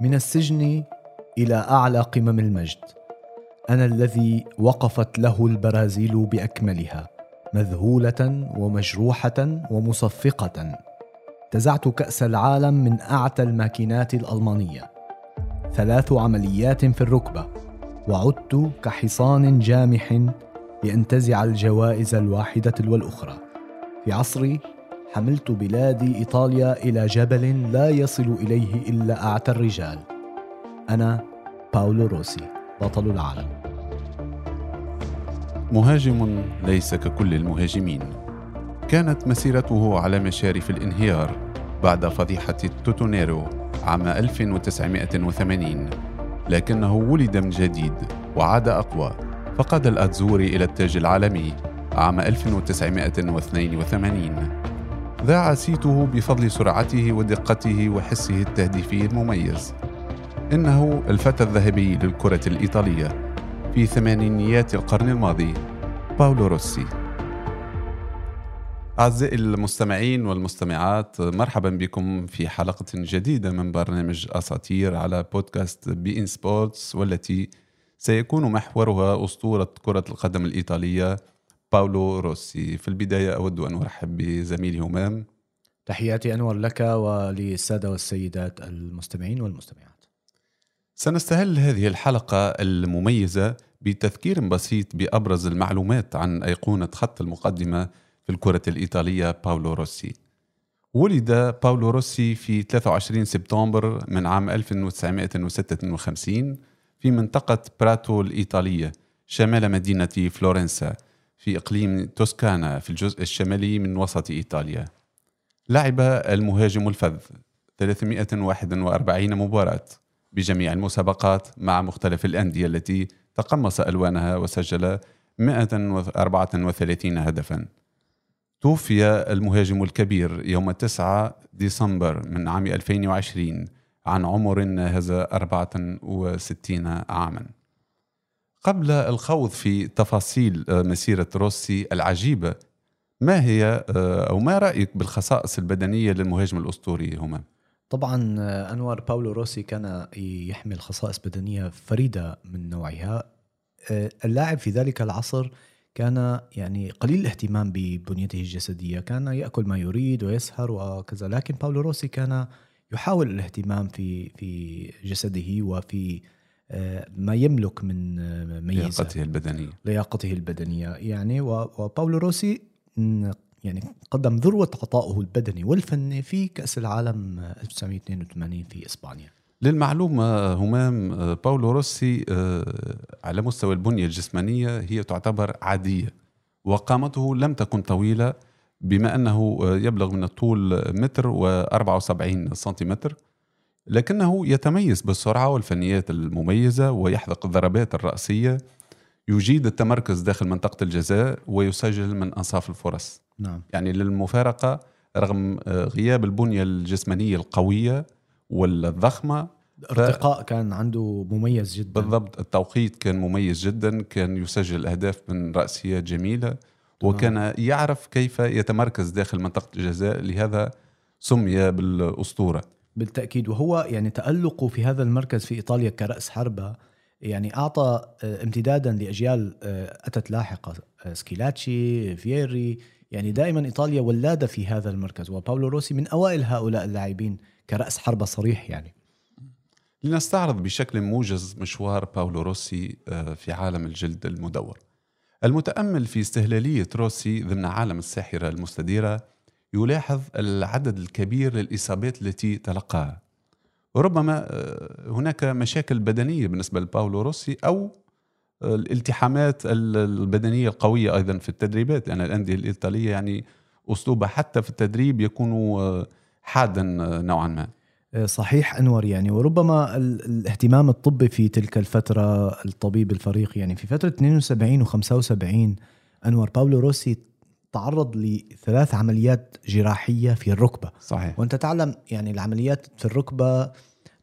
من السجن إلى أعلى قمم المجد. أنا الذي وقفت له البرازيل بأكملها مذهولة ومجروحة ومصفقة. انتزعت كأس العالم من أعتى الماكينات الألمانية. ثلاث عمليات في الركبة. وعدت كحصان جامح لأنتزع الجوائز الواحدة والأخرى. في عصري حملت بلادي إيطاليا إلى جبل لا يصل إليه إلا أعتى الرجال. أنا باولو روسي بطل العالم. مهاجم ليس ككل المهاجمين. كانت مسيرته على مشارف الانهيار بعد فضيحة توتونيرو عام 1980 لكنه ولد من جديد وعاد أقوى. فقاد الأتزوري إلى التاج العالمي عام 1982 ذاع صيته بفضل سرعته ودقته وحسه التهديفي المميز. إنه الفتى الذهبي للكرة الإيطالية في ثمانينيات القرن الماضي باولو روسي. أعزائي المستمعين والمستمعات مرحبا بكم في حلقة جديدة من برنامج أساطير على بودكاست beIN Sports والتي سيكون محورها أسطورة كرة القدم الإيطالية باولو روسي. في البداية أود أن أرحب بزميلي همام تحياتي أنور لك وللسادة والسيدات المستمعين والمستمعات. سنستهل هذه الحلقة المميزة بتذكير بسيط بأبرز المعلومات عن أيقونة خط المقدمة في الكرة الإيطالية باولو روسي. ولد باولو روسي في 23 سبتمبر من عام 1956 في منطقة براتو الإيطالية شمال مدينة فلورنسا. في إقليم توسكانا في الجزء الشمالي من وسط إيطاليا. لعب المهاجم الفذ 341 مباراة بجميع المسابقات مع مختلف الأندية التي تقمص ألوانها وسجل 134 هدفاً. توفي المهاجم الكبير يوم 9 ديسمبر من عام 2020 عن عمر ناهز 64 عاما. قبل الخوض في تفاصيل مسيرة روسي العجيبة ما هي أو ما رأيك بالخصائص البدنية للمهاجم الأسطوري هما؟ طبعا أنور باولو روسي كان يحمل خصائص بدنية فريدة من نوعها اللاعب في ذلك العصر كان يعني قليل الاهتمام ببنيته الجسدية كان يأكل ما يريد ويسهر وكذا لكن باولو روسي كان يحاول الاهتمام في في جسده وفي آه، ما يملك من آه، ميزة. لياقته البدنية. لياقته البدنية. يعني وباولو روسي يعني قدم ذروة عطائه البدني والفني في كأس العالم 1982 في إسبانيا. للمعلومة همام باولو روسي آه، على مستوى البنية الجسمانية هي تعتبر عادية. وقامته لم تكن طويلة بما أنه آه، يبلغ من الطول متر و74 سنتيمتر. لكنه يتميز بالسرعة والفنيات المميزة ويحذق الضربات الرأسية يجيد التمركز داخل منطقة الجزاء ويسجل من أنصاف الفرص. نعم. يعني للمفارقة رغم آه، غياب البنية الجسمانية القوية والضخمة ارتقاء كان عنده مميز جدا. بالضبط التوقيت كان مميز جدا كان يسجل أهداف من راسيات جميلة وكان يعرف كيف يتمركز داخل منطقة الجزاء لهذا سمي بالأسطورة. بالتأكيد. وهو يعني تألقه في هذا المركز في إيطاليا كرأس حربة يعني أعطى آه، امتدادا لأجيال آه، أتت لاحقة آه، سكيلاتشي فييري يعني دائما إيطاليا ولادة في هذا المركز. وباولو روسي من أوائل هؤلاء اللاعبين كرأس حربة صريح يعني. لنستعرض بشكل موجز مشوار باولو روسي في عالم الجلد المدور. المتأمل في استهلالية روسي ضمن عالم الساحرة المستديرة يلاحظ العدد الكبير للإصابات التي تلقاها. وربما آه، هناك مشاكل بدنية بالنسبة لباولو روسي أو آه، الالتحامات البدنية القوية أيضا في التدريبات. يعني الأندية الإيطالية يعني أسلوبها حتى في التدريب يكون حادا نوعا ما. آه، صحيح أنور يعني. وربما الاهتمام الطبي في تلك الفترة الطبيب الفريق يعني في فترة 72 و75 أنور باولو روسي تعرض لثلاث عمليات جراحية في الركبة. صحيح. وأنت تعلم يعني العمليات في الركبة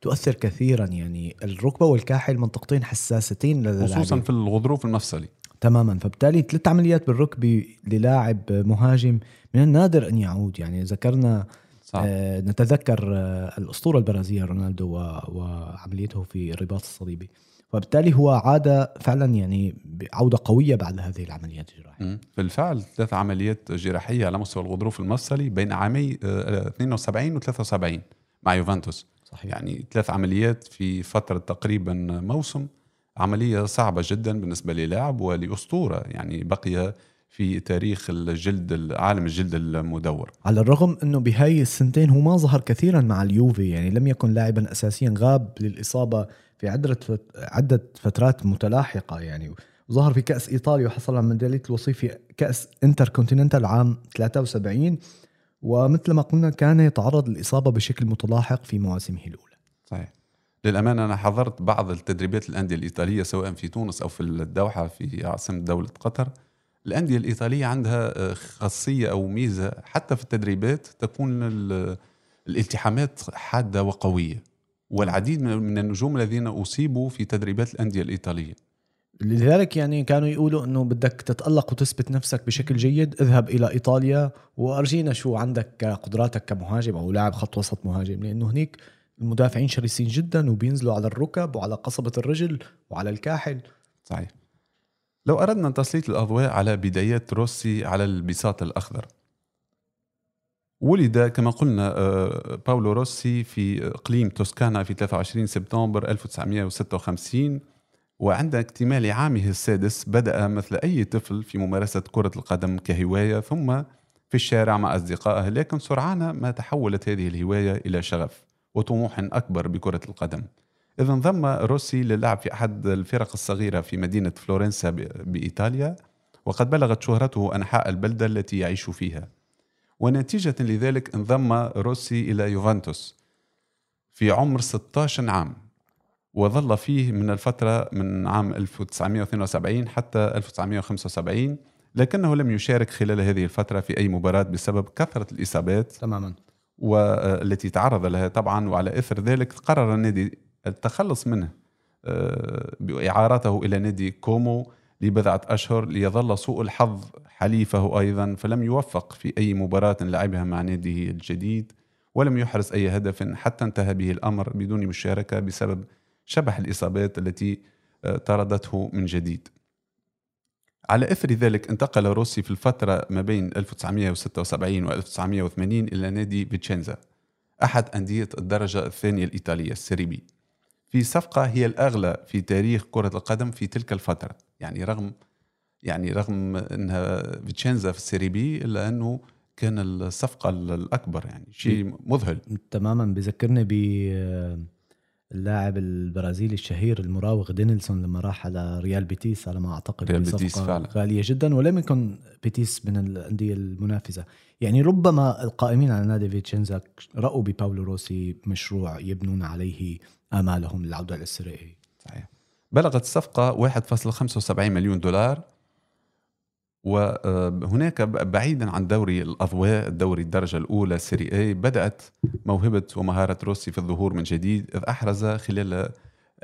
تؤثر كثيرا يعني الركبة والكاحل منطقتين حساستين خصوصا في الغضروف المفصلي. تماما. فبالتالي ثلاث عمليات بالركبة للاعب مهاجم من النادر أن يعود. يعني ذكرنا صح. آه نتذكر آه الأسطورة البرازيلية رونالدو وعمليته في الرباط الصليبي. فبالتالي هو عاد فعلا يعني بعودة قوية بعد هذه العمليات الجراحية. بالفعل ثلاث عمليات جراحية على مستوى الغضروف المفصلي بين عامي آه، 72 و 73 مع يوفنتوس. صحيح. يعني ثلاث عمليات في فترة تقريبا موسم عملية صعبة جدا بالنسبة للاعب ولأسطورة يعني بقي في تاريخ الجلد عالم الجلد المدور. على الرغم إنه بهاي السنتين هو ما ظهر كثيرا مع اليوفي يعني لم يكن لاعبا اساسيا غاب للإصابة في عدة فت... عدة فترات متلاحقة يعني. ظهر في كأس إيطاليا وحصل على ميدالية الوصيف في كأس انتر كونتيننتال عام 73 ومثل ما قلنا كان يتعرض للإصابة بشكل متلاحق في مواسمه الأولى. صحيح. للأمانة أنا حضرت بعض التدريبات الأندية الإيطالية سواء في تونس أو في الدوحة في عاصمة دولة قطر. الأندية الإيطالية عندها آه، خاصية أو ميزة حتى في التدريبات تكون ال- الالتحامات حادة وقوية. والعديد من النجوم الذين أصيبوا في تدريبات الأندية الإيطالية. لذلك يعني كانوا يقولوا إنه بدك تتألق وتثبت نفسك بشكل جيد اذهب إلى إيطاليا وأرجينا شو عندك قدراتك كمهاجم أو لاعب خط وسط مهاجم لأنه هنيك المدافعين شرسين جدا وبينزلوا على الركب وعلى قصبة الرجل وعلى الكاحل. صحيح. لو أردنا تسليط الأضواء على بدايات روسي على البساط الأخضر ولد كما قلنا آه، باولو روسي في إقليم توسكانا في 23 سبتمبر 1956 وعند اكتمال عامه السادس بدأ مثل أي طفل في ممارسة كرة القدم كهواية ثم في الشارع مع أصدقائه لكن سرعان ما تحولت هذه الهواية إلى شغف وطموح أكبر بكرة القدم. إذ انضم روسي للعب في أحد الفرق الصغيرة في مدينة فلورنسا بإيطاليا وقد بلغت شهرته أنحاء البلدة التي يعيش فيها. ونتيجة لذلك انضم روسي إلى يوفنتوس في عمر 16 عام وظل فيه من الفترة من عام 1972 حتى 1975 لكنه لم يشارك خلال هذه الفترة في أي مباراة بسبب كثرة الإصابات تماما. والتي تعرض لها طبعا وعلى إثر ذلك قرر النادي التخلص منه آه، بإعارته إلى نادي كومو لبضعة أشهر ليظل سوء الحظ حليفه أيضا فلم يوفق في أي مباراة لعبها مع ناديه الجديد ولم يحرز أي هدف حتى انتهى به الأمر بدون مشاركة بسبب شبح الإصابات التي آه، طردته من جديد. على إثر ذلك انتقل روسي في الفترة ما بين 1976 و 1980 إلى نادي فيتشينزا أحد أندية الدرجة الثانية الإيطالية ال Serie B في صفقة هي الأغلى في تاريخ كرة القدم في تلك الفترة يعني رغم يعني رغم إنها فيتشينزا في ال Serie B إلا أنه كان الصفقة الأكبر يعني شيء مذهل. تماما. بذكرني ب اللاعب البرازيلي الشهير المراوغ دينيلسون لما راح على ريال بيتيس على ما أعتقد ريال بيتيس فعلا. غالية جدا ولم يكن بيتيس من الأندية المنافسة. يعني ربما القائمين على نادي فيتشينزا رأوا بباولو روسي مشروع يبنون عليه آمالهم للعودة إلى ال Serie صحيح. بلغت الصفقة 1.75 مليون دولار وهناك بعيدا عن دوري الأضواء الدوري الدرجة الأولى Serie A بدأت موهبة ومهارة روسي في الظهور من جديد إذ أحرز خلال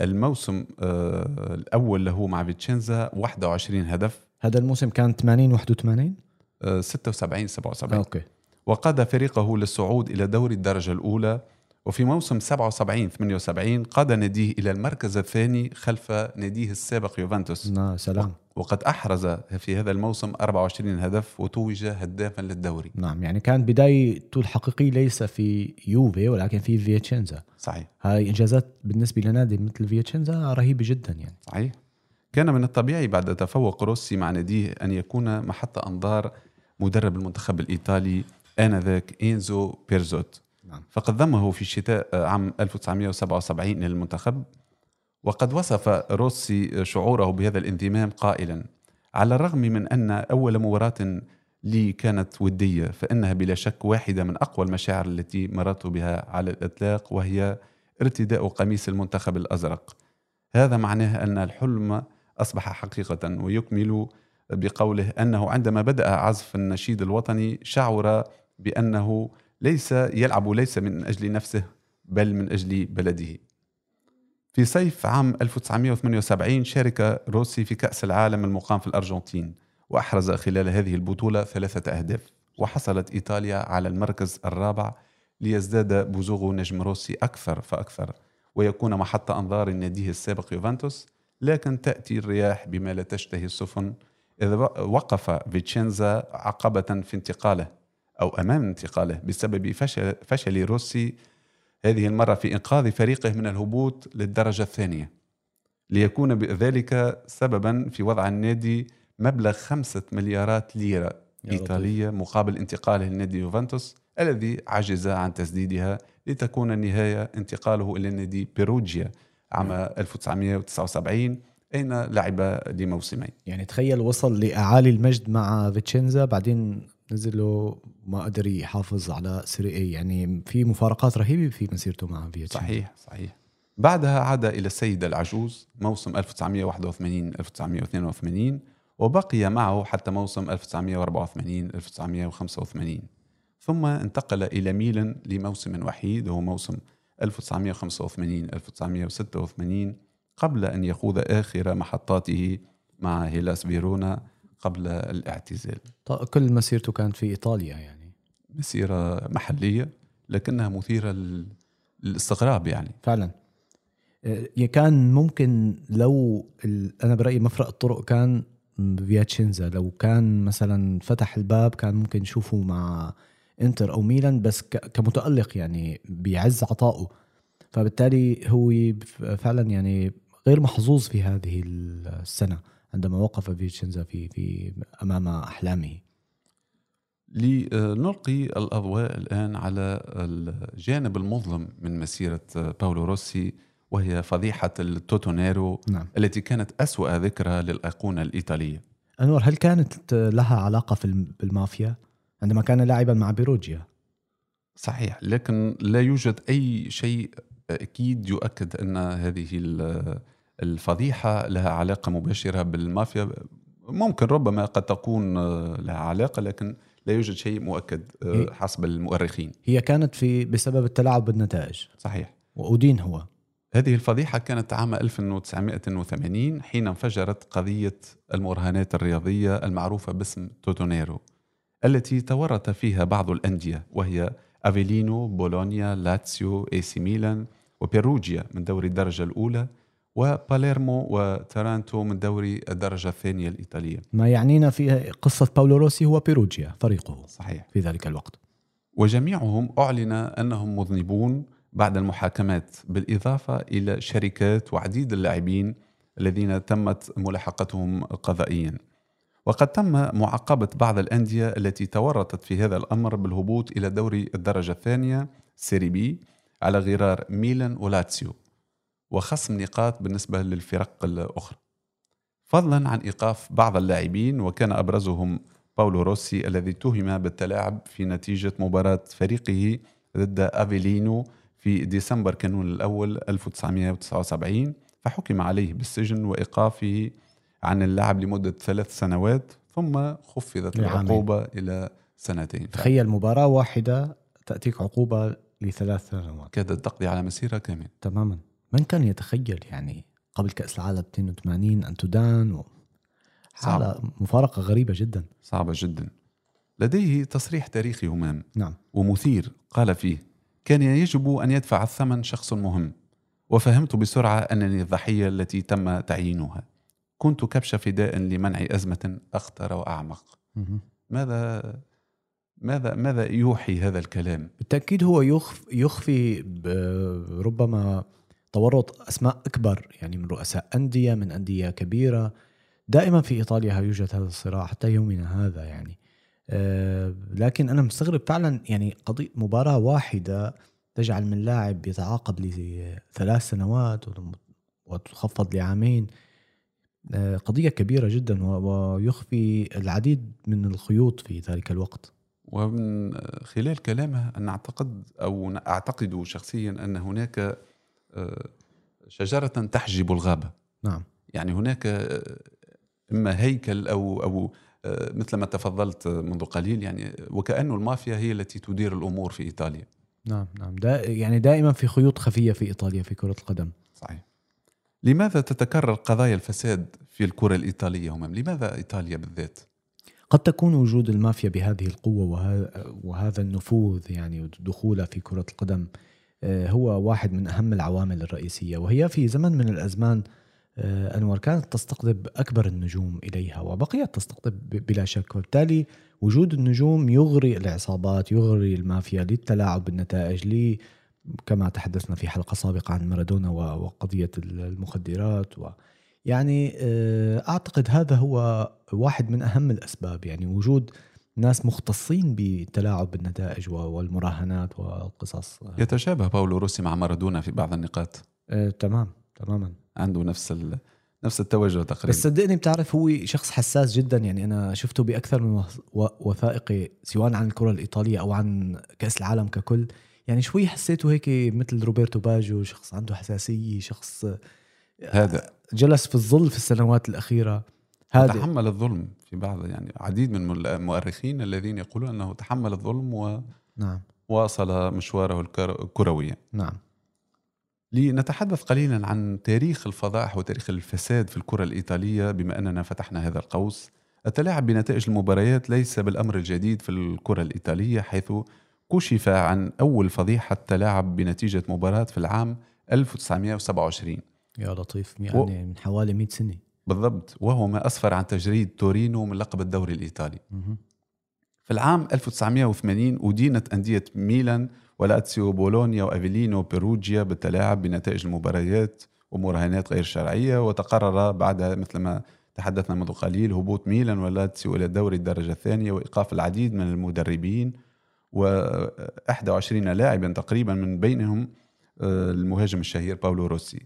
الموسم آه، الأول له مع فيتشينزا 21 هدف. هذا الموسم كان 80 81 آه، 76 77 okay. وقاد فريقه للصعود إلى دوري الدرجة الأولى وفي موسم 77 78 قاد ناديه إلى المركز الثاني خلف ناديه السابق يوفنتوس. سلام. وقد أحرز في هذا الموسم 24 هدف وتوج هدافا للدوري. نعم يعني كان بدايته الحقيقية ليس في يوفي ولكن في فيتشينزا. صحيح. هاي إنجازات بالنسبة لنادي مثل فيتشينزا رهيبة جدا يعني. صحيح. كان من الطبيعي بعد تفوق روسي مع ناديه أن يكون محط أنظار مدرب المنتخب الإيطالي آنذاك إنزو بيرزوت. نعم. فقد ضمه في شتاء عام 1977 إلى المنتخب وقد وصف روسي شعوره بهذا الانضمام قائلا على الرغم من أن أول مباراة لي كانت ودية فإنها بلا شك واحدة من أقوى المشاعر التي مررت بها على الإطلاق وهي ارتداء قميص المنتخب الأزرق. هذا معناه أن الحلم أصبح حقيقة ويكمل بقوله أنه عندما بدأ عزف النشيد الوطني شعر بأنه ليس يلعب ليس من أجل نفسه بل من أجل بلده. في صيف عام 1978 شارك روسي في كأس العالم المقام في الأرجنتين وأحرز خلال هذه البطولة ثلاثة أهداف وحصلت إيطاليا على المركز الرابع ليزداد بزوغ نجم روسي أكثر فأكثر ويكون محط أنظار ناديه السابق يوفنتوس لكن تأتي الرياح بما لا تشتهي السفن إذا وقف فيتشينزا عقبة في انتقاله أو أمام انتقاله بسبب فشل, فشل روسي هذه المرة في إنقاذ فريقه من الهبوط للدرجة الثانية. ليكون بذلك سببا في وضع النادي مبلغ خمسة مليارات ليرة إيطالية مقابل انتقاله لنادي يوفنتوس الذي عجز عن تسديدها لتكون النهاية انتقاله إلى نادي بيروجيا عام 1979 أين لعب لموسمين. يعني تخيل وصل لأعالي المجد مع فيتشينزا بعدين نزل له ما قدر يحافظ على سيري اي يعني في مفارقات رهيبة في مسيرته مع فيتشينزا صحيح صحيح. بعدها عاد إلى السيد العجوز موسم 1981 1982 وبقي معه حتى موسم 1984 1985 ثم انتقل إلى ميلان لموسم وحيد وهو موسم 1985 1986 قبل أن يخوض آخر محطاته مع هيلاس فيرونا. قبل الاعتزال. كل مسيرته كانت في إيطاليا يعني. مسيرة محلية لكنها مثيرة للاستغراب يعني. فعلا. آه، كان ممكن لو أنا برأيي مفرق الطرق كان فياتشينزا. لو كان مثلا فتح الباب كان ممكن نشوفه مع إنتر أو ميلان بس كمتألق يعني بيعز عطائه. فبالتالي هو فعلا يعني غير محظوظ في هذه السنة. عندما وقف فيتشينزا في في أمام أحلامه. لنلقي الأضواء الآن على الجانب المظلم من مسيرة باولو روسي وهي فضيحة التوتونيرو نعم. التي كانت أسوأ ذكرى للايقونه الايطاليه أنور هل كانت لها علاقة في بالمافيا عندما كان لاعبا مع بيروجيا؟ صحيح لكن لا يوجد أي شيء أكيد يؤكد أن هذه الفضيحة لها علاقة مباشرة بالمافيا. ممكن ربما قد تكون لها علاقة لكن لا يوجد شيء مؤكد آه، حسب المؤرخين. هي كانت في بسبب التلاعب بالنتائج. صحيح. وأدين هو. هذه الفضيحة كانت عام 1980 حين انفجرت قضية المراهنات الرياضية المعروفة باسم توتونيرو التي تورط فيها بعض الأندية وهي أفيلينو، بولونيا، لاتسيو، AC ميلان وبيروجيا من دوري الدرجة الأولى. وباليرمو وتارانتو من دوري الدرجة الثانية الإيطالية. ما يعنينا في قصة باولو روسي هو بيروجيا فريقه. صحيح. في ذلك الوقت. وجميعهم أعلن أنهم مذنبون بعد المحاكمات بالإضافة إلى شركات وعديد اللاعبين الذين تمت ملاحقتهم قضائيا. وقد تم معاقبة بعض الأندية التي تورطت في هذا الأمر بالهبوط إلى دوري الدرجة الثانية Serie B على غرار ميلان ولاتسيو. وخصم نقاط بالنسبة للفرق الأخرى. فضلا عن إيقاف بعض اللاعبين وكان أبرزهم باولو روسي الذي اتهم بالتلاعب في نتيجة مباراة فريقه ضد أفيلينو في ديسمبر كانون الأول 1979 فحكم عليه بالسجن وإيقافه عن اللعب لمدة ثلاث سنوات ثم خفضت العقوبة إلى سنتين. تخيل مباراة واحدة تأتيك عقوبة لثلاث سنوات. كادت تقضي على مسيرة كاملة. تماما. من كان يتخيل يعني قبل كأس العالم 82 أن تدان؟ و... حالة مفارقة غريبة جدا. صعبة جدا. لديه تصريح تاريخي همام نعم. ومثير قال فيه كان يجب أن يدفع الثمن شخص مهم وفهمت بسرعة أنني الضحية التي تم تعيينها. كنت كبش فداء لمنع أزمة أخطر وأعمق. ماذا ماذا ماذا يوحي هذا الكلام؟ بالتأكيد هو يخفي, يخفي ربما تورط أسماء أكبر يعني من رؤساء أندية من أندية كبيرة. دائما في إيطاليا يوجد هذا الصراع حتى يومنا هذا يعني. أه لكن أنا مستغرب فعلا يعني قضية مباراة واحدة تجعل من لاعب يتعاقب لثلاث سنوات وتخفض لعامين. أه قضية كبيرة جدا ويخفي العديد من الخيوط في ذلك الوقت. ومن خلال كلامه أن أعتقد أو أعتقد شخصيا أن هناك شجرة تحجب الغابة. نعم. يعني هناك إما هيكل أو أو مثل ما تفضلت منذ قليل يعني وكأنه المافيا هي التي تدير الأمور في إيطاليا. نعم نعم. دا يعني دائما في خيوط خفية في إيطاليا في كرة القدم. صحيح. لماذا تتكرر قضايا الفساد في الكرة الإيطالية همم؟ لماذا إيطاليا بالذات؟ قد تكون وجود المافيا بهذه القوة وه- وهذا النفوذ يعني ودخولها في كرة القدم آه، هو واحد من أهم العوامل الرئيسية وهي في زمن من الأزمان آه، أنور كانت تستقطب أكبر النجوم إليها وبقيت تستقطب بلا شك وبالتالي وجود النجوم يغري العصابات يغري المافيا للتلاعب بالنتائج لي كما تحدثنا في حلقة سابقة عن مارادونا وقضية المخدرات و يعني آه، أعتقد هذا هو واحد من أهم الأسباب يعني وجود ناس مختصين بالتلاعب بالنتائج والمراهنات والقصص يتشابه باولو روسي مع مارادونا في بعض النقاط. آه، تمام تماما. عنده نفس ال... نفس التوجه تقريبا. بس صدقني بتعرف هو شخص حساس جدا يعني أنا شفته بأكثر من وثائقي سواء عن الكرة الإيطالية أو عن كأس العالم ككل. يعني شوي حسيته هيك مثل روبرتو باجو شخص عنده حساسية شخص هذا. جلس في الظل في السنوات الأخيرة. هذا تحمل الظلم في بعض يعني عديد من المؤرخين الذين يقولون أنه تحمل الظلم نعم. وواصل مشواره الكر- الكروي نعم. لنتحدث قليلا عن تاريخ الفضائح وتاريخ الفساد في الكرة الإيطالية بما أننا فتحنا هذا القوس. التلاعب بنتائج المباريات ليس بالأمر الجديد في الكرة الإيطالية حيث كشف عن أول فضيحة تلاعب بنتيجة مباراة في العام 1927 يا لطيف يعني من حوالي 100 سنة. بالضبط وهو ما أسفر عن تجريد تورينو من لقب الدوري الإيطالي. في العام 1980 أدينت أندية ميلان ولاتسيو بولونيا وأفيلينو بيروجيا بالتلاعب بنتائج المباريات ومراهنات غير شرعية وتقرر بعدها مثل ما تحدثنا منذ قليل هبوط ميلان ولاتسيو إلى دوري الدرجة الثانية وإيقاف العديد من المدربين و21 لاعبا تقريبا من بينهم آه، المهاجم الشهير باولو روسي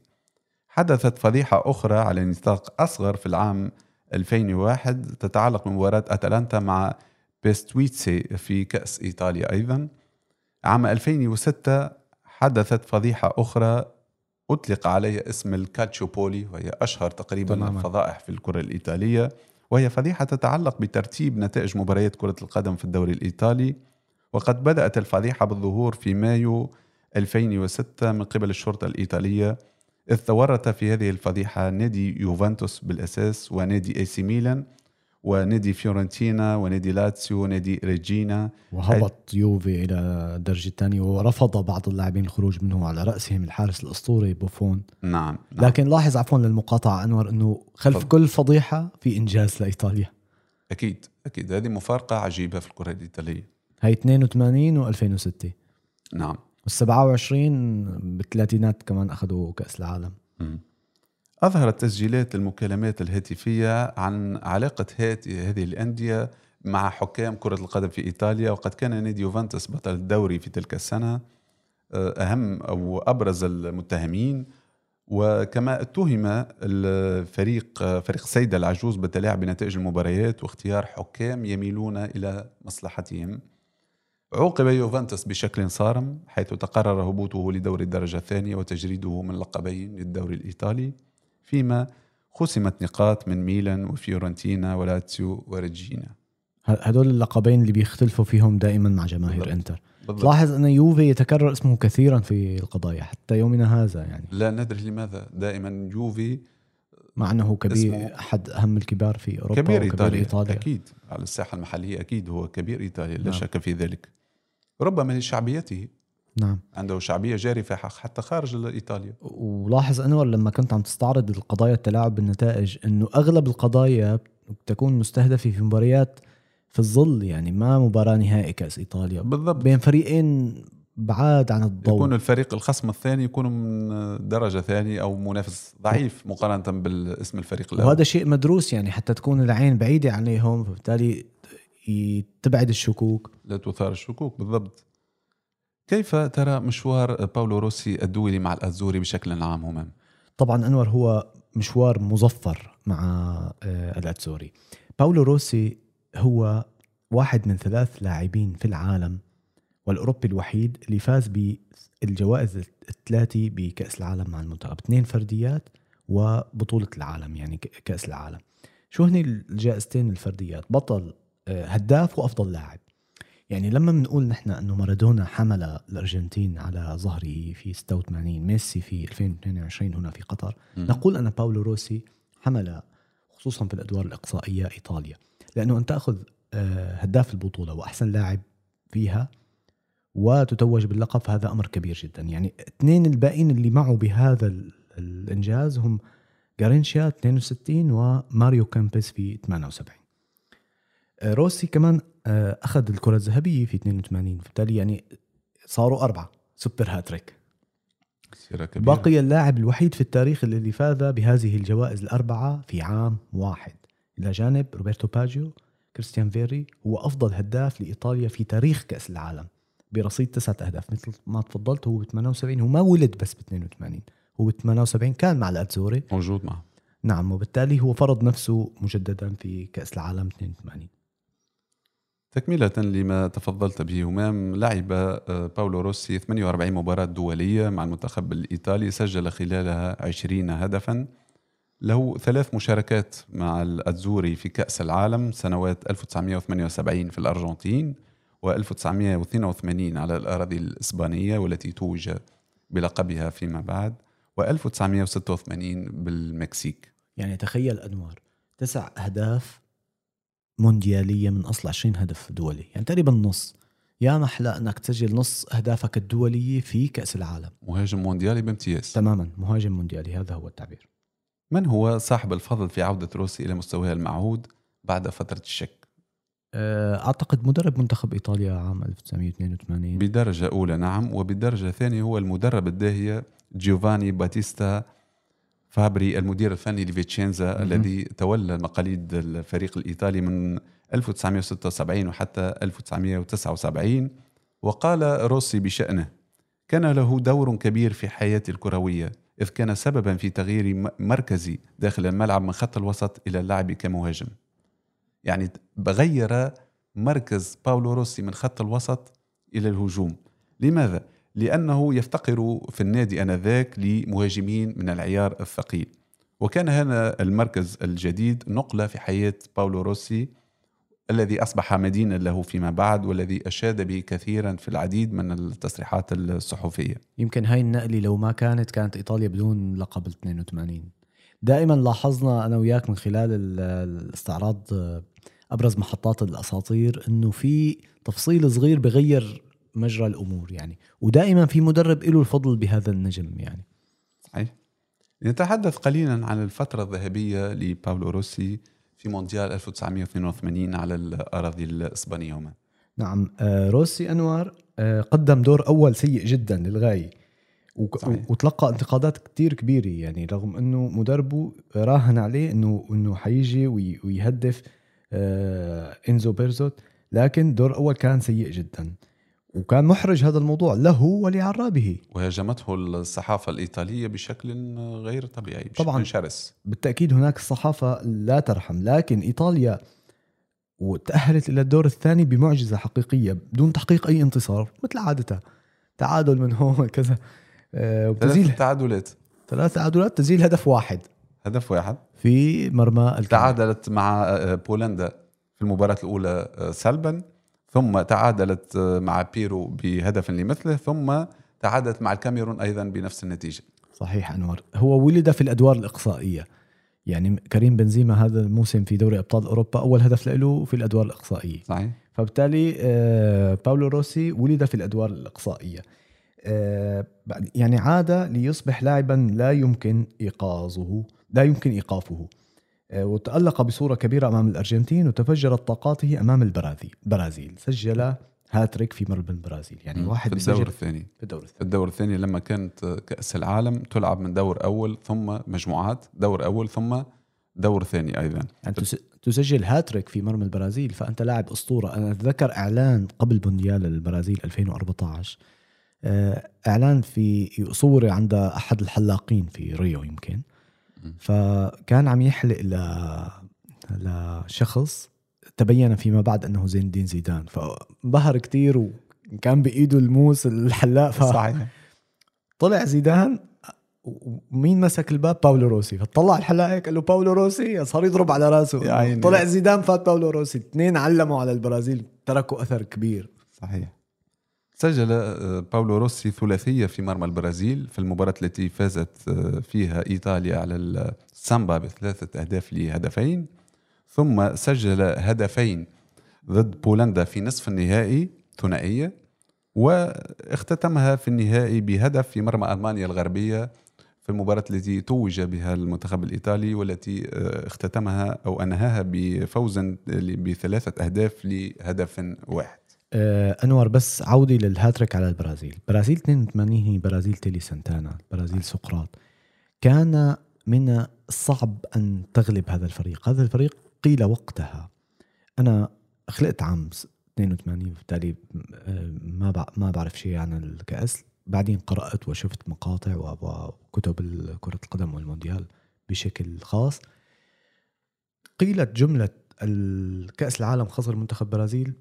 حدثت فضيحة أخرى على نطاق أصغر في العام 2001 تتعلق بمباراة أتلانتا مع بيستويتسي في كأس إيطاليا أيضا. عام 2006 حدثت فضيحة أخرى أطلق عليها اسم الكاتشوبولي وهي أشهر تقريبا تماماً. الفضائح في الكرة الإيطالية. وهي فضيحة تتعلق بترتيب نتائج مباريات كرة القدم في الدوري الإيطالي. وقد بدأت الفضيحة بالظهور في مايو 2006 من قبل الشرطة الإيطالية. إذ تورط في هذه الفضيحة نادي يوفنتوس بالأساس ونادي AC ميلان ونادي فيورنتينا ونادي لاتسيو ونادي ريجينا وهبط يوفي إلى الدرجة الثانية ورفض بعض اللاعبين الخروج منه على رأسهم الحارس الأسطوري بوفون. نعم, نعم. لكن لاحظ عفوا للمقاطعة أنور إنه خلف تفضل. كل فضيحة في إنجاز لإيطاليا. أكيد أكيد. هذه مفارقة عجيبة في الكرة الإيطالية. هي 82 و2006 نعم. وال27 بالثلاثينات كمان اخذوا كأس العالم. مم. أظهرت تسجيلات المكالمات الهاتفية عن علاقة هات- هذه الأندية مع حكام كرة القدم في إيطاليا وقد كان نادي يوفنتوس بطل الدوري في تلك السنة آه، أهم أو أبرز المتهمين. وكما اتهم الفريق فريق سيدة العجوز بالتلاعب بنتائج المباريات واختيار حكام يميلون إلى مصلحتهم. عوقب يوفنتوس بشكل صارم حيث تقرر هبوطه لدوري الدرجة الثانية وتجريده من لقبين للدوري الإيطالي فيما خصمت نقاط من ميلان وفيورنتينا ولاتسيو وريجينا. هدول اللقبين اللي بيختلفوا فيهم دائما مع جماهير بالضبط. إنتر. بالضبط. تلاحظ أن يوفي يتكرر اسمه كثيرا في القضايا حتى يومنا هذا يعني. لا ندري لماذا. دائما يوفي مع أنه كبير أحد أهم الكبار في أوروبا كبير وكبير إيطاليا. إيطاليا. أكيد. على الساحة المحلية أكيد هو كبير إيطاليا لا نعم. شك في ذلك. ربما لشعبيته. نعم. عنده شعبية جارفة حتى خارج إيطاليا. ولاحظ أنور لما كنت عم تستعرض القضايا التلاعب بالنتائج إنه أغلب القضايا تكون مستهدفة في مباريات في الظل يعني ما مباراة نهائي كأس إيطاليا. بالضبط. بين فريقين بعاد عن الضوء. يكون الفريق الخصم الثاني يكون من درجة ثانية أو منافس ضعيف مقارنة بالاسم الفريق الأول. وهذا شيء مدروس يعني حتى تكون العين بعيدة عليهم فبالتالي تبعد الشكوك. لا تثار الشكوك بالضبط. كيف ترى مشوار باولو روسي الدولي مع الأزوري بشكل عام همام؟ طبعا أنور هو مشوار مظفر مع آه، الاتسوري باولو روسي هو واحد من ثلاث لاعبين في العالم والأوروبي الوحيد اللي فاز بالجوائز الثلاثه بكأس العالم مع المنتخب. اثنين فرديات وبطولة العالم يعني ك- كأس العالم. شو هني الجائزتين الفرديات؟ بطل آه، هداف وأفضل لاعب. يعني لما بنقول نحن إنه مارادونا حمل الأرجنتين على ظهره في 86 ميسي في 2022 هنا في قطر مم. نقول أن باولو روسي حمل خصوصا في الأدوار الإقصائية إيطاليا لأنه أن تأخذ آه، هداف البطولة وأحسن لاعب فيها وتتوج باللقب فهذا أمر كبير جدا يعني اثنين الباقيين اللي معه بهذا ال- الإنجاز هم جارينشا 62 وماريو كيمبيس في 78 آه، روسي كمان آه، أخذ الكرة الذهبية في 82 بالتالي يعني صاروا أربعة. super hat-trick. بقي اللاعب الوحيد في التاريخ الذي فاز بهذه الجوائز الأربعة في عام واحد. إلى جانب روبرتو باجيو كريستيان فييري هو أفضل هداف لإيطاليا في تاريخ كأس العالم. برصيد تسعة أهداف. مثل ما تفضلت هو ب 78 هو ما ولد بس ب 82 هو ب 78 كان مع الأتزوري. موجود معه. نعم وبالتالي هو فرض نفسه مجددا في كأس العالم 82 تكملة لما تفضلت به همام لعب آه، باولو روسي 48 مباراة دولية مع المنتخب الإيطالي سجل خلالها 20 هدفا. له ثلاث مشاركات مع الأتزوري في كأس العالم سنوات 1978 في الأرجنتين و1982 على الأراضي الإسبانية والتي توج بلقبها فيما بعد و1986 بالمكسيك. يعني تخيل أنوار تسع أهداف مونديالية من أصل 20 هدف دولي يعني تقريبا نص. يا محلى أنك تسجل نص أهدافك الدولية في كأس العالم. مهاجم مونديالي بامتياز. تماما مهاجم مونديالي هذا هو التعبير. من هو صاحب الفضل في عودة روسي إلى مستواه المعهود بعد فترة الشك؟ آه، أعتقد مدرب منتخب إيطاليا عام 1982 بدرجة أولى نعم وبدرجة ثانية هو المدرب الداهية جيوفاني باتيستا فابري المدير الفني لفيتشينزا. الذي تولى مقاليد الفريق الإيطالي من 1976 وحتى 1979 وقال روسي بشأنه كان له دور كبير في حياتي الكروية إذ كان سببا في تغيير مركزي داخل الملعب من خط الوسط إلى اللعب كمهاجم يعني بغير مركز باولو روسي من خط الوسط إلى الهجوم لماذا؟ لأنه يفتقر في النادي آنذاك لمهاجمين من العيار الثقيل. وكان هذا المركز الجديد نقلة في حياة باولو روسي الذي أصبح مدينا له فيما بعد والذي أشاد به كثيرا في العديد من التصريحات الصحفية. يمكن هاي النقلة لو ما كانت كانت إيطاليا بدون لقب ال 82 دائما لاحظنا أنا وياك من خلال ال- الاستعراض أبرز محطات الأساطير أنه في تفصيل صغير بغير مجرى الأمور يعني. ودائما في مدرب له الفضل بهذا النجم يعني. صحيح. نتحدث قليلا عن الفترة الذهبية لباولو روسي في مونديال 1982 على الأراضي الإسبانية هما. نعم آه، روسي أنوار آه، قدم دور أول سيء جدا للغاية. صحيح. وتلقى انتقادات كتير كبيرة يعني رغم أنه مدربه راهن عليه أنه أنه حيجي وي- ويهدف آه، إنزو بيرزوت. لكن دور أول كان سيء جدا. وكان محرج هذا الموضوع له ولعرابه. وهاجمته الصحافة الإيطالية بشكل غير طبيعي بشكل طبعاً. شرس. بالتأكيد هناك الصحافة لا ترحم لكن إيطاليا وتأهلت إلى الدور الثاني بمعجزة حقيقية بدون تحقيق أي انتصار مثل عادتها تعادل من هون كذا آه، ثلاث وتسجيل تعادلات. ثلاث تعادلات تسجيل هدف واحد. هدف واحد. في مرمى الكاميرون. تعادلت مع آه، بولندا في المباراة الأولى آه، سلبا. ثم تعادلت مع بيرو بهدف لمثله ثم تعادلت مع الكاميرون أيضا بنفس النتيجة. صحيح أنور. هو ولد في الأدوار الإقصائية. يعني كريم بنزيما هذا الموسم في دوري أبطال أوروبا أول هدف له في الأدوار الإقصائية. صحيح. فبالتالي آه، باولو روسي ولد في الأدوار الإقصائية. آه، يعني عاد ليصبح لاعبا لا يمكن ايقاظه لا يمكن إيقافه. آه، وتألق بصورة كبيرة أمام الأرجنتين وتفجرت طاقاته أمام البرازيل البرازيل سجل هاتريك في مرمى البرازيل يعني. واحد في الدور الثاني. في الدور الثاني. في الدور الثاني لما كانت كأس العالم تلعب من دور أول ثم مجموعات دور أول ثم دور ثاني أيضا. يعني تس- تسجل هاتريك في مرمى البرازيل. فأنت لاعب أسطورة. أنا أتذكر إعلان قبل مونديال البرازيل 2014 آه، إعلان في صوري عند أحد الحلاقين في ريو يمكن. فكان عم يحلق ل لشخص تبين فيما بعد أنه زين الدين زيدان. فانبهر كتير وكان بإيده الموس الحلاق. صحيح. فطلع زيدان ومين مسك الباب؟ باولو روسي. فطلع الحلاق هيك قال له باولو روسي؟ صار يضرب على راسه. يا عيني. طلع زيدان فات باولو روسي. اثنين علموا على البرازيل تركوا أثر كبير. صحيح. سجل آه، باولو روسي ثلاثية في مرمى البرازيل في المباراة التي فازت آه، فيها إيطاليا على السامبا بثلاثة أهداف لهدفين. ثم سجل هدفين ضد بولندا في نصف النهائي ثنائية واختتمها في النهائي بهدف في مرمى ألمانيا الغربية في المباراة التي توج بها المنتخب الإيطالي والتي آه، اختتمها أو أنهاها بفوز بثلاثة أهداف لهدف واحد. أنور بس عودي للهاتريك على البرازيل. برازيل 82 هي برازيل تيلي سانتانا برازيل سقراط. كان من الصعب أن تغلب هذا الفريق. هذا الفريق قيل وقتها. أنا خلقت عام 82 وبالتالي آه، ما ما بعرف شيء عن الكأس. بعدين قرأت وشفت مقاطع وكتب كرة القدم والمونديال بشكل خاص. قيلت جملة الكأس العالم خسر منتخب برازيل.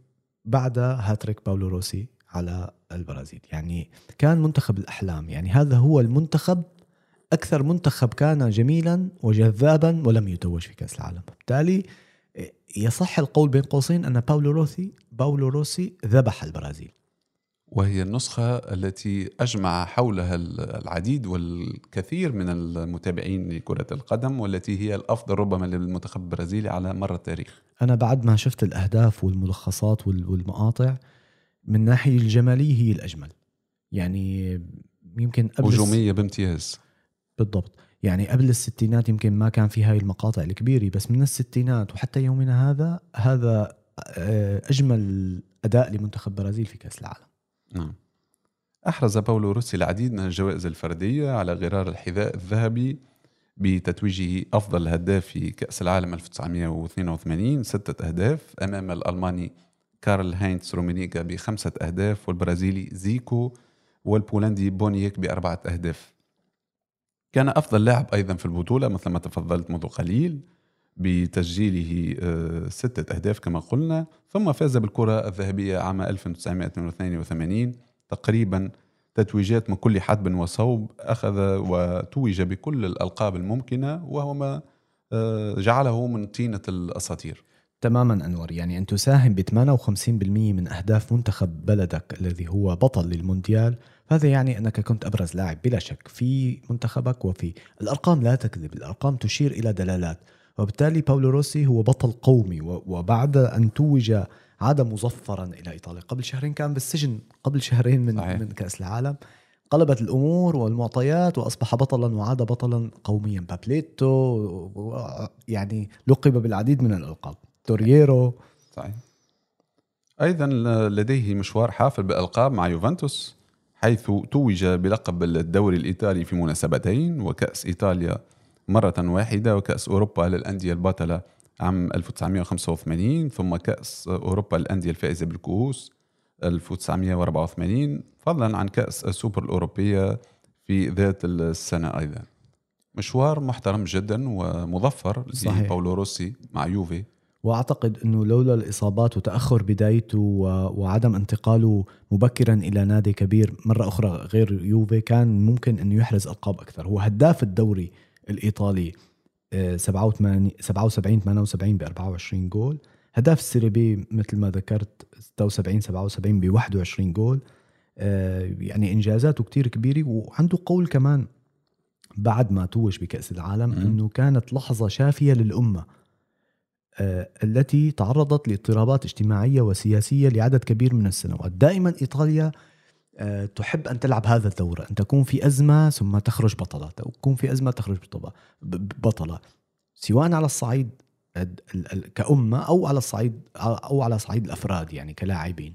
بعد هاتريك باولو روسي على البرازيل. يعني كان منتخب الأحلام. يعني هذا هو المنتخب أكثر منتخب كان جميلا وجذابا ولم يتوج في كأس العالم. بالتالي يصح القول بين قوسين أن باولو روسي باولو روسي ذبح البرازيل. وهي النسخة التي أجمع حولها العديد والكثير من المتابعين لكرة القدم والتي هي الأفضل ربما للمنتخب البرازيلي على مر التاريخ. أنا بعد ما شفت الأهداف والملخصات والمقاطع من ناحية الجمالية هي الأجمل. يعني يمكن قبل هجومية بامتياز. بالضبط. يعني قبل الستينات يمكن ما كان في هاي المقاطع الكبيرة بس من الستينات وحتى يومنا هذا هذا آه، أجمل أداء لمنتخب برازيل في كأس العالم. نعم. أحرز باولو روسي العديد من الجوائز الفردية على غرار الحذاء الذهبي بتتويجه أفضل هداف في كأس العالم 1982 ستة أهداف أمام الألماني كارل هاينتس رومينيغا بخمسة أهداف والبرازيلي زيكو والبولندي بونييك بأربعة أهداف. كان أفضل لاعب أيضا في البطولة مثل ما تفضلت منذ قليل. بتسجيله آه، ستة أهداف كما قلنا ثم فاز بالكرة الذهبية عام 1982 تقريبا تتويجات من كل حدب وصوب أخذ وتوج بكل الألقاب الممكنة وهو ما آه، جعله من طينة الأساطير. تماما أنور. يعني أن تساهم ب 58% من أهداف منتخب بلدك الذي هو بطل للمونديال هذا يعني أنك كنت أبرز لاعب بلا شك في منتخبك وفي الأرقام. لا تكذب الأرقام تشير إلى دلالات. وبالتالي باولو روسي هو بطل قومي وبعد أن توج عاد مظفرا إلى إيطاليا. قبل شهرين كان بالسجن قبل شهرين من, صحيح. من كأس العالم. قلبت الأمور والمعطيات وأصبح بطلا وعاد بطلا قوميا. بابليتو يعني لقب بالعديد من الألقاب. تورييرو. صحيح. أيضا لديه مشوار حافل بألقاب مع يوفنتوس حيث توج بلقب الدوري الإيطالي في مناسبتين وكأس إيطاليا مرة واحدة وكأس أوروبا للأندية البطلة عام 1985 ثم كأس أوروبا للأندية الفائزة بالكؤوس 1984 فضلا عن كأس السوبر الأوروبية في ذات السنة أيضا. مشوار محترم جدا ومظفر لباولو روسي مع يوفي. وأعتقد أنه لولا الإصابات وتأخر بدايته وعدم انتقاله مبكرا إلى نادي كبير مرة أخرى غير يوفي كان ممكن انه يحرز ألقاب أكثر. هو هداف الدوري الإيطالي 77 78 ب 24 جول. هداف ال Serie B مثل ما ذكرت 76 77 ب 21 جول. آه، يعني إنجازاته كتير كبيرة وعنده قول كمان بعد ما توج بكأس العالم إنه كانت لحظة شافية للأمة آه، التي تعرضت لاضطرابات اجتماعية وسياسية لعدد كبير من السنوات. دائما إيطاليا تحب أن تلعب هذا الدور أن تكون في أزمة ثم تخرج بطلة تكون في أزمة تخرج بطلة. سواء على الصعيد كأمة أو على الصعيد أو على صعيد الأفراد يعني كلاعبين.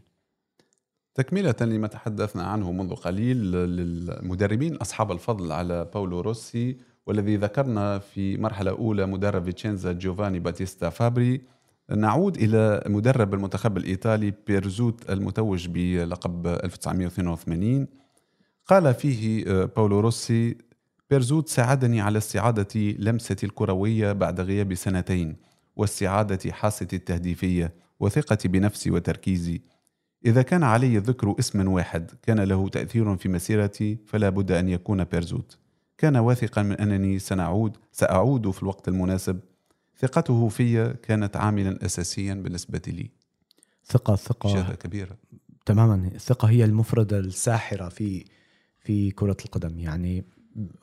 تكملة لما تحدثنا عنه منذ قليل للمدربين أصحاب الفضل على باولو روسي والذي ذكرنا في مرحلة أولى مدرب فيتشينزا جوفاني باتيستا فابري. نعود إلى مدرب المنتخب الإيطالي بيرزوت المتوج بلقب 1982 قال فيه آه، باولو روسي بيرزوت ساعدني على استعادة لمستي الكروية بعد غياب سنتين واستعادة حاستي التهديفية وثقتي بنفسي وتركيزي. إذا كان علي ذكر اسم واحد كان له تأثير في مسيرتي فلا بد أن يكون بيرزوت. كان واثقا من أنني سنعود سأعود في الوقت المناسب ثقته في كانت عاملا أساسيا بالنسبة لي. ثقة ثقة شهادة كبيرة. تماما. الثقة هي المفردة الساحرة في في كرة القدم. يعني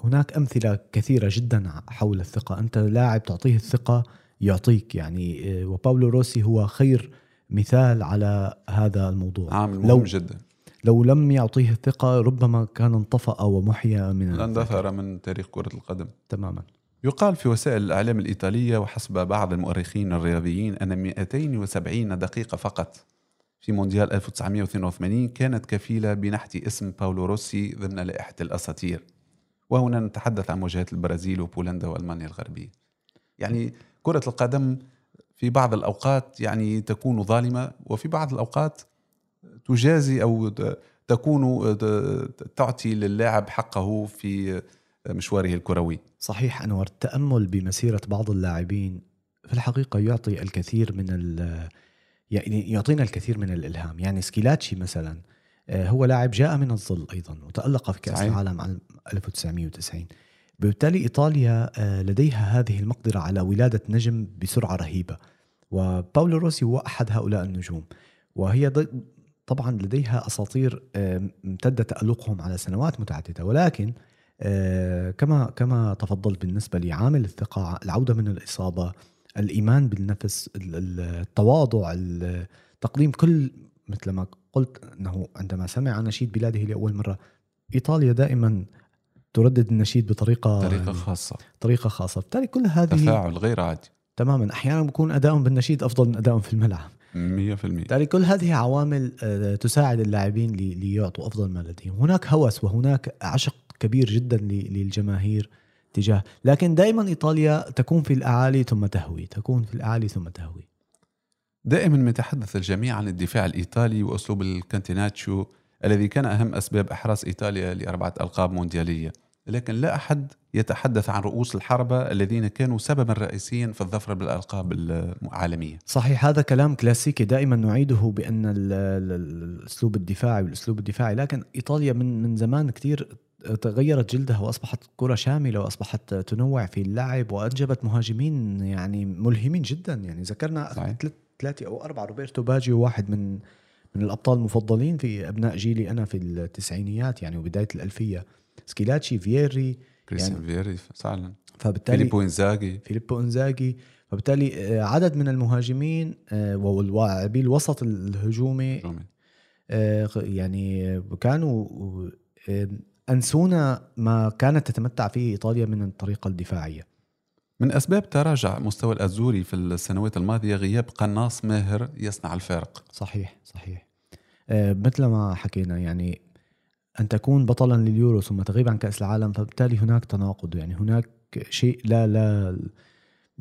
هناك أمثلة كثيرة جدا حول الثقة. أنت لاعب تعطيه الثقة يعطيك. يعني آه، وباولو روسي هو خير مثال على هذا الموضوع. عامل مهم لو جدا. لو لم يعطيه الثقة ربما كان انطفأ ومحيا من اندثر من تاريخ كرة القدم. تماما. يقال في وسائل الإعلام الإيطالية وحسب بعض المؤرخين الرياضيين أن 270 دقيقة فقط. في مونديال 1982 كانت كفيلة بنحت اسم باولو روسي ضمن لائحة الأساطير. وهنا نتحدث عن مواجهات البرازيل وبولندا وألمانيا الغربية. يعني كرة القدم في بعض الأوقات يعني تكون ظالمة وفي بعض الأوقات تجازي أو تكون تعطي للاعب حقه في مشواره الكروي. صحيح أنور التأمل بمسيرة بعض اللاعبين في الحقيقة يعطي الكثير من ال يعني يعطينا الكثير من الإلهام. يعني سكيلاتشي مثلا آه، هو لاعب جاء من الظل أيضا وتألق في كأس صحيح. العالم عام 1990 بالتالي إيطاليا آه، لديها هذه المقدرة على ولادة نجم بسرعة رهيبة. وباولو روسي هو أحد هؤلاء النجوم. وهي طبعا لديها أساطير آه، امتد تألقهم على سنوات متعددة. ولكن كما كما تفضلت بالنسبة لي عامل الثقة العودة من الإصابة الإيمان بالنفس ال- ال- التواضع ال- تقديم كل مثل ما قلت أنه عندما سمع نشيد بلاده لأول مرة إيطاليا دائما تردد النشيد بطريقة طريقة يعني خاصة. طريقة خاصة. بالتالي كل هذه تفاعل غير عادي. تماما. أحيانا بكون أدائهم بالنشيد أفضل من أدائهم في الملعب. 100% بالتالي كل هذه عوامل آه، تساعد اللاعبين لي- ليعطوا أفضل ما لديهم، هناك هوس وهناك عشق كبير جدا للجماهير تجاه، لكن دائما إيطاليا تكون في الأعالي ثم تهوي، تكون في الأعالي ثم تهوي. دائما ما يتحدث الجميع عن الدفاع الإيطالي وأسلوب الكانتيناتشو الذي كان أهم أسباب إحراز إيطاليا لأربعة ألقاب مونديالية. لكن لا أحد يتحدث عن رؤوس الحربة الذين كانوا سببا رئيسيا في الظفر بالألقاب العالمية. صحيح هذا كلام كلاسيكي دائما نعيده بأن ال- ال- الأسلوب الدفاعي والأسلوب الدفاعي، لكن إيطاليا من من زمان كثير تغيرت جلدها وأصبحت كرة شاملة وأصبحت تنوع في اللعب وأنجبت مهاجمين يعني ملهمين جدا. يعني ذكرنا ثلاثة أو أربعة روبرتو باجيو واحد من من الأبطال المفضلين في أبناء جيلي أنا في التسعينيات يعني وبداية الألفية. سكيلاتشي فييري كريستيان فييري فعلا. فبالتالي فيليبو انزاغي فيليبو إنزاجي. فبالتالي آه، عدد من المهاجمين آه، واللاعبي الوسط الهجومي. آه، يعني كانوا أنسونا ما كانت تتمتع فيه إيطاليا من الطريقة الدفاعية. من أسباب تراجع مستوى الأزوري في السنوات الماضية غياب قناص ماهر يصنع الفارق. صحيح صحيح. آه، مثل ما حكينا يعني أن تكون بطلا لليورو ثم تغيب عن كأس العالم فبالتالي هناك تناقض. يعني هناك شيء لا لا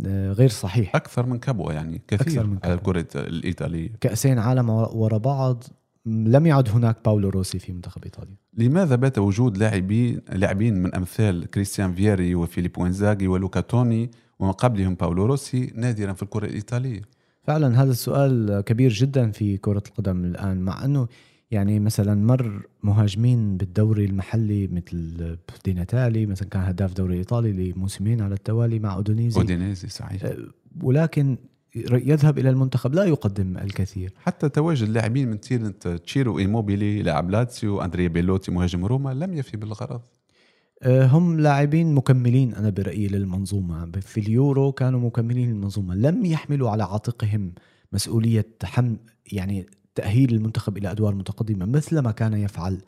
آه، غير صحيح. أكثر من كبوة يعني كثير أكثر من على كبوة. الكرة الإيطالية. كأسين عالم ورا بعض لم يعد هناك باولو روسي في منتخب إيطاليا. لماذا بات وجود لاعبين لاعبين من أمثال كريستيان فييري وفيليبو انزاغي ولوكا توني ومن قبلهم باولو روسي نادرا في الكرة الإيطالية؟ فعلا هذا السؤال كبير جدا في كرة القدم الآن مع أنه يعني مثلا مر مهاجمين بالدوري المحلي مثل دي ناتالي مثلا كان هداف دوري إيطالي لموسمين على التوالي مع أودونيزي أودينيزي صحيح. أه، ولكن يذهب إلى المنتخب لا يقدم الكثير. حتى تواجد لاعبين من طينة تشيرو إيموبيلي لاعب لاتسيو أندريا بيلوتي مهاجم روما لم يفي بالغرض. أه، هم لاعبين مكملين أنا برأيي للمنظومة. في اليورو كانوا مكملين للمنظومة. لم يحملوا على عاتقهم مسؤولية حمل يعني تأهيل المنتخب إلى أدوار متقدمة مثل ما كان يفعل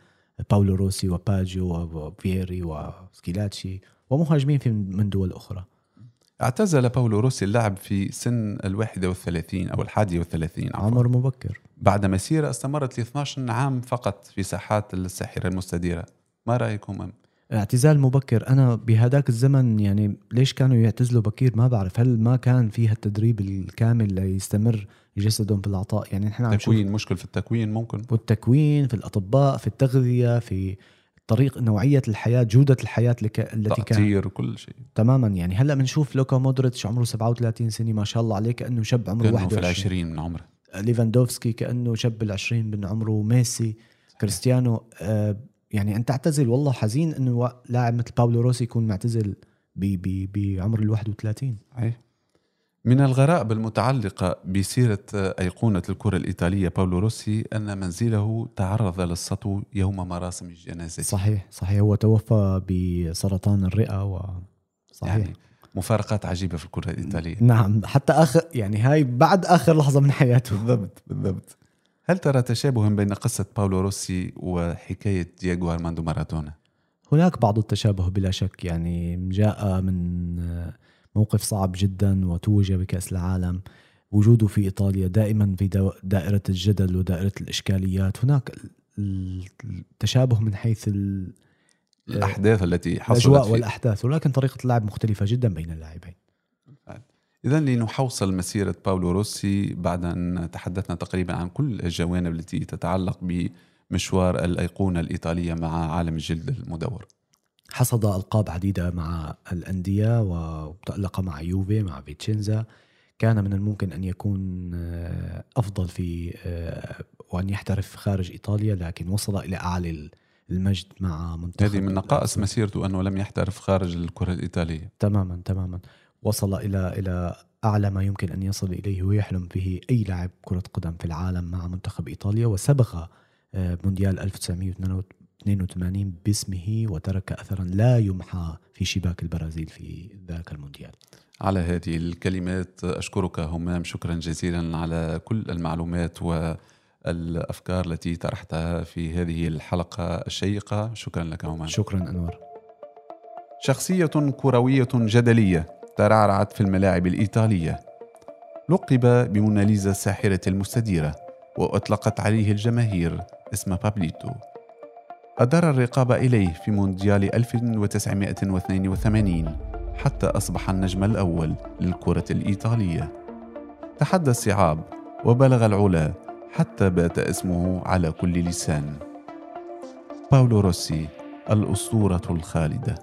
باولو روسي وباجيو وفييري وسكيلاتشي ومهاجمين في من دول أخرى. اعتزل باولو روسي اللعب في سن الواحدة والثلاثين أو الحادية والثلاثين. عمر مبكر. بعد مسيرة استمرت ل 12 عام فقط في ساحات الساحرة المستديرة. ما رأيكم؟ أم؟ اعتزال مبكر. أنا بهداك الزمن يعني ليش كانوا يعتزلوا بكير؟ ما بعرف. هل ما كان فيها التدريب الكامل ليستمر جسدهم في العطاء يعني نحن عم تكوين مشكل في التكوين ممكن؟ والتكوين في الأطباء في التغذية في طريق نوعية الحياة جودة الحياة لك... التي كان تقطير وكل شيء. تماما يعني هلأ بنشوف لوكا مودريتش عمره 37 سنة ما شاء الله عليه كأنه شاب عمره كانوا 21 في العشرين من عمره. ليفاندوفسكي كأنه شاب العشرين من عمره ميسي كريستيانو آه يعني أن تعتزل والله حزين أنه لاعب مثل باولو روسي يكون معتزل. بعمر ال 31 صحيح. من الغرائب المتعلقة بسيرة أيقونة الكرة الإيطالية باولو روسي أن منزله تعرض للسطو يوم مراسم الجنازة. صحيح صحيح. هو توفى بسرطان الرئة و صحيح. يعني مفارقات عجيبة في الكرة الإيطالية. نعم. حتى آخر يعني هاي بعد آخر لحظة من حياته. بالضبط بالضبط. هل ترى تشابها بين قصة باولو روسي وحكاية دييغو أرماندو مارادونا؟ هناك بعض التشابه بلا شك. يعني جاء من موقف صعب جدا وتوج بكأس العالم. وجوده في إيطاليا دائما في دائرة الجدل ودائرة الإشكاليات. هناك التشابه من حيث ال- الأحداث التي حصلت الأجواء والأحداث. ولكن طريقة اللعب مختلفة جدا بين اللاعبين. إذا لنحوصل مسيرة باولو روسي بعد أن تحدثنا تقريبا عن كل الجوانب التي تتعلق بمشوار الأيقونة الإيطالية مع عالم الجلد المدور. حصد ألقاب عديدة مع الأندية وتألق مع يوفي مع فيتشينزا. كان من الممكن أن يكون آه، أفضل في آه، وأن يحترف خارج إيطاليا لكن وصل إلى أعلى المجد مع منتخب هذه من نقائص مسيرته أنه لم يحترف خارج الكرة الإيطالية. تماما تماما. وصل إلى إلى أعلى ما يمكن أن يصل إليه ويحلم به أي لاعب كرة قدم في العالم مع منتخب إيطاليا. وسبق آه، مونديال 1982 باسمه وترك اثرا لا يمحى في شباك البرازيل في ذاك المونديال. على هذه الكلمات أشكرك همام شكرا جزيلا على كل المعلومات والأفكار التي طرحتها في هذه الحلقة الشيقة. شكرا لك همام. شكرا أنور. شخصية كروية جدلية ترعرعت في الملاعب الإيطالية. لقب بموناليزا الساحرة المستديرة وأطلقت عليه الجماهير اسم بابليتو. أدار الرقاب إليه في مونديال 1982 حتى أصبح النجم الأول للكرة الإيطالية. تحدى الصعاب وبلغ العلا حتى بات اسمه على كل لسان. باولو روسي الأسطورة الخالدة.